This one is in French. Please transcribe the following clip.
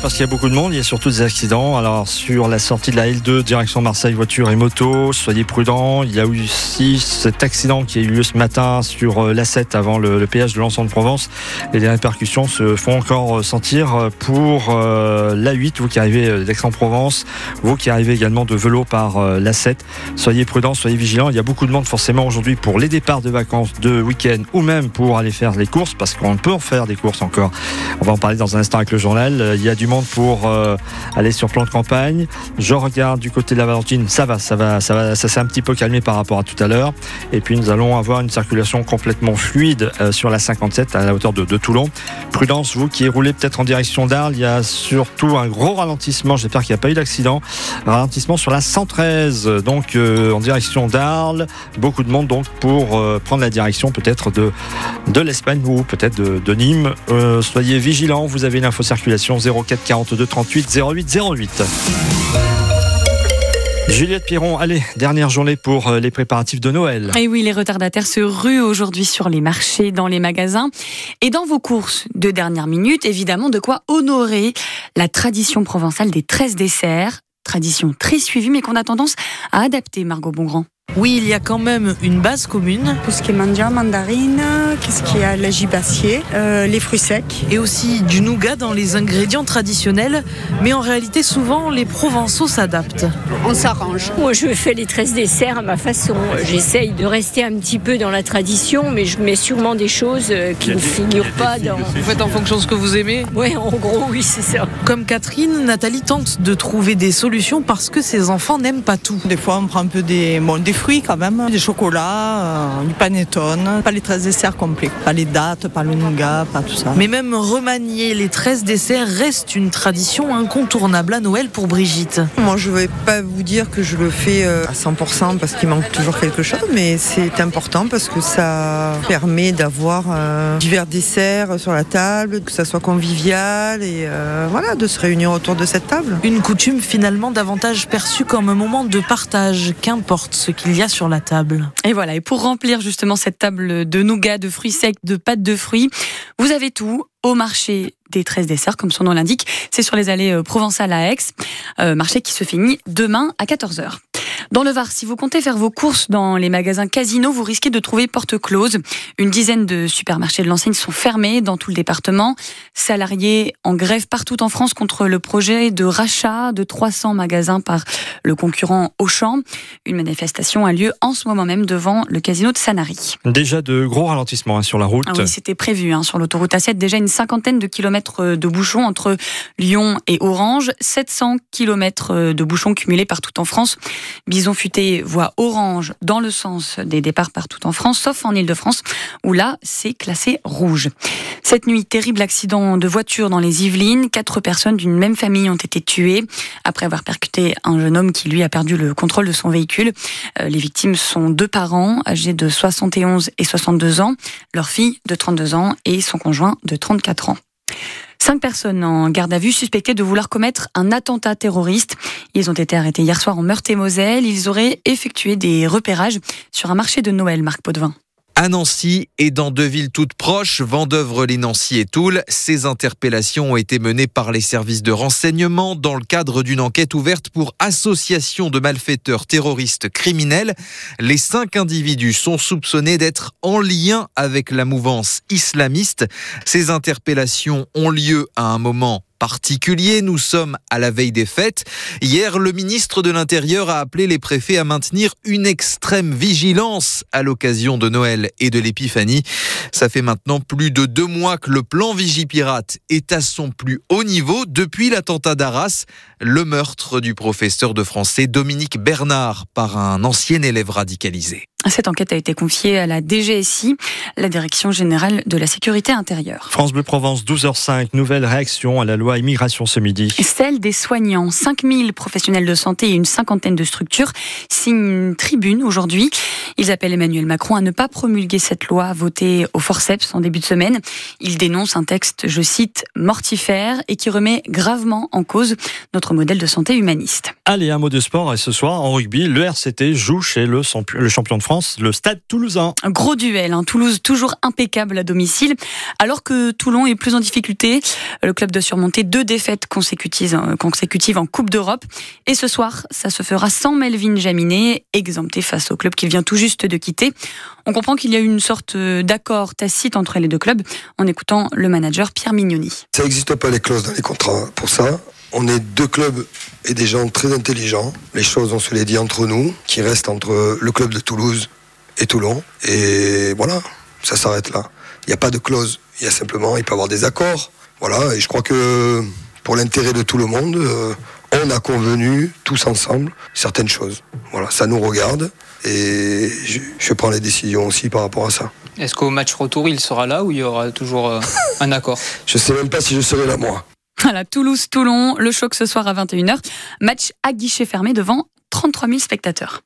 Parce qu'il y a beaucoup de monde, il y a surtout des accidents. Alors, sur la sortie de la L2, direction Marseille, voiture et moto, soyez prudents. Il y a aussi cet accident qui a eu lieu ce matin sur euh, l'A7 avant le, péage de l'ensemble de Provence. Et les répercussions se font encore sentir pour euh, l'A8, vous qui arrivez d'Aix-en-Provence, vous qui arrivez également de vélo par euh, l'A7. Soyez prudents, soyez vigilants. Il y a beaucoup de monde forcément aujourd'hui pour les départs de vacances, de week-end ou même pour aller faire les courses, parce qu'on peut en faire des courses encore. On va en parler dans un instant avec le journal. Il y a du monde pour euh, aller sur plan de campagne. Je regarde du côté de la Valentine, ça va, ça va, ça va, ça s'est un petit peu calmé par rapport à tout à l'heure. Et puis nous allons avoir une circulation complètement fluide euh, sur la 57 à la hauteur de, Toulon. Prudence, vous qui roulez peut-être en direction d'Arles, il y a surtout un gros ralentissement. J'espère qu'il n'y a pas eu d'accident. Ralentissement sur la 113, donc euh, en direction d'Arles. Beaucoup de monde donc pour prendre la direction peut-être de, de l'Espagne ou peut-être de, de Nîmes. soyez vigilants, vous avez une info circulation 04 42 38 08 08. Juliette Piron, allez, dernière journée pour euh, les préparatifs de Noël. Et oui, les retardataires se ruent aujourd'hui sur les marchés, dans les magasins et dans vos courses de dernière minute. Évidemment, de quoi honorer la tradition provençale des 13 desserts. Tradition très suivie, mais qu'on a tendance à adapter, Margot Bongrand. Oui, il y a quand même une base commune. Tout ce qui est mandia, mandarine, qu'est-ce qu'il y a, la gibassier, euh, les fruits secs. Et aussi du nougat dans les ingrédients traditionnels. Mais en réalité, souvent, les Provençaux s'adaptent. On s'arrange. Moi, je fais les 13 desserts à ma façon. J'essaye de rester un petit peu dans la tradition, mais je mets sûrement des choses euh, qui ne figurent pas dans... Vous faites en fonction de ce que vous aimez Oui, en gros, oui, c'est ça. Comme Catherine, Nathalie tente de trouver des solutions parce que ses enfants n'aiment pas tout. Des fois, on prend un peu des, bon, des fruits quand même, des chocolats, euh, du panettone, pas les 13 desserts complets, pas les dates, pas le nougat, pas tout ça. Mais même remanier les 13 desserts reste une tradition incontournable à Noël pour Brigitte. Moi je vais pas vous dire que je le fais euh, à 100% parce qu'il manque toujours quelque chose, mais c'est important parce que ça permet d'avoir euh, divers desserts sur la table, que ça soit convivial et voilà, de se réunir autour de cette table. Une coutume finalement davantage perçue comme un moment de partage, qu'importe ce qu'il y a sur la table. Et voilà, et pour remplir justement cette table de nougat, de fruits secs, de pâtes de fruits, vous avez tout au marché des 13 desserts, comme son nom l'indique. C'est sur les allées euh, provençales à Aix, euh, marché qui se finit demain à 14h. Dans le Var, si vous comptez faire vos courses dans les magasins Casino, vous risquez de trouver porte close. Une dizaine de supermarchés de l'enseigne sont fermés dans tout le département. Salariés en grève partout en France contre le projet de rachat de 300 magasins par le concurrent Auchan. Une manifestation a lieu en ce moment même devant le casino de Sanary. Déjà de gros ralentissements hein, sur la route. Ah oui, c'était prévu hein, sur l'autoroute A7. Déjà une cinquantaine de kilomètres de bouchons entre Lyon et Orange. 700 kilomètres de bouchons cumulés partout en France. Bison Futé voit orange dans le sens des départs partout en France, sauf en Ile-de-France, où là, c'est classé rouge. Cette nuit, terrible accident de voiture dans les Yvelines. Quatre personnes d'une même famille ont été tuées après avoir percuté un jeune homme qui, lui, a perdu le contrôle de son véhicule. Euh, les victimes sont deux parents âgés de 71 et 62 ans, leur fille de 32 ans et son conjoint de 34 ans. Cinq personnes en garde à vue suspectées de vouloir commettre un attentat terroriste. Ils ont été arrêtés hier soir en Meurthe-et-Moselle. Ils auraient effectué des repérages sur un marché de Noël, Marc Potvin à Nancy et dans deux villes toutes proches, Vendœuvre-les-Nancy et Toul. Ces interpellations ont été menées par les services de renseignement dans le cadre d'une enquête ouverte pour association de malfaiteurs terroristes criminels. Les cinq individus sont soupçonnés d'être en lien avec la mouvance islamiste. Ces interpellations ont lieu à un moment particulier. Nous sommes à la veille des fêtes. Hier, le ministre de l'Intérieur a appelé les préfets à maintenir une extrême vigilance à l'occasion de Noël et de l'Épiphanie. Ça fait maintenant plus de deux mois que le plan Vigipirate est à son plus haut niveau depuis l'attentat d'Arras, le meurtre du professeur de français Dominique Bernard par un ancien élève radicalisé. Cette enquête a été confiée à la DGSI, la Direction générale de la sécurité intérieure. France Bleu Provence, 12h05, nouvelle réaction à la loi immigration ce midi. Celle des soignants. 5000 professionnels de santé et une cinquantaine de structures signent une tribune aujourd'hui. Ils appellent Emmanuel Macron à ne pas promulguer cette loi votée au forceps en début de semaine. Ils dénoncent un texte, je cite, mortifère et qui remet gravement en cause notre modèle de santé humaniste. Allez, un mot de sport et ce soir en rugby, le RCT joue chez le champion de France France, le stade toulousain. Un gros duel, hein. Toulouse toujours impeccable à domicile, alors que Toulon est plus en difficulté. Le club doit surmonter deux défaites consécutives, euh, consécutives en Coupe d'Europe. Et ce soir, ça se fera sans Melvin Jaminet, exempté face au club qu'il vient tout juste de quitter. On comprend qu'il y a eu une sorte d'accord tacite entre les deux clubs en écoutant le manager Pierre Mignoni. Ça n'existe pas les clauses dans les contrats pour ça. On est deux clubs et des gens très intelligents. Les choses, on se les dit entre nous, qui restent entre le club de Toulouse et Toulon. Et voilà, ça s'arrête là. Il n'y a pas de clause. Il y a simplement, il peut y avoir des accords. Voilà, et je crois que pour l'intérêt de tout le monde, euh, on a convenu tous ensemble certaines choses. Voilà, ça nous regarde et je, je prends les décisions aussi par rapport à ça. Est-ce qu'au match retour, il sera là ou il y aura toujours euh, un accord? Je sais même pas si je serai là moi. Voilà, Toulouse-Toulon, le choc ce soir à 21h. Match à guichet fermé devant 33 000 spectateurs.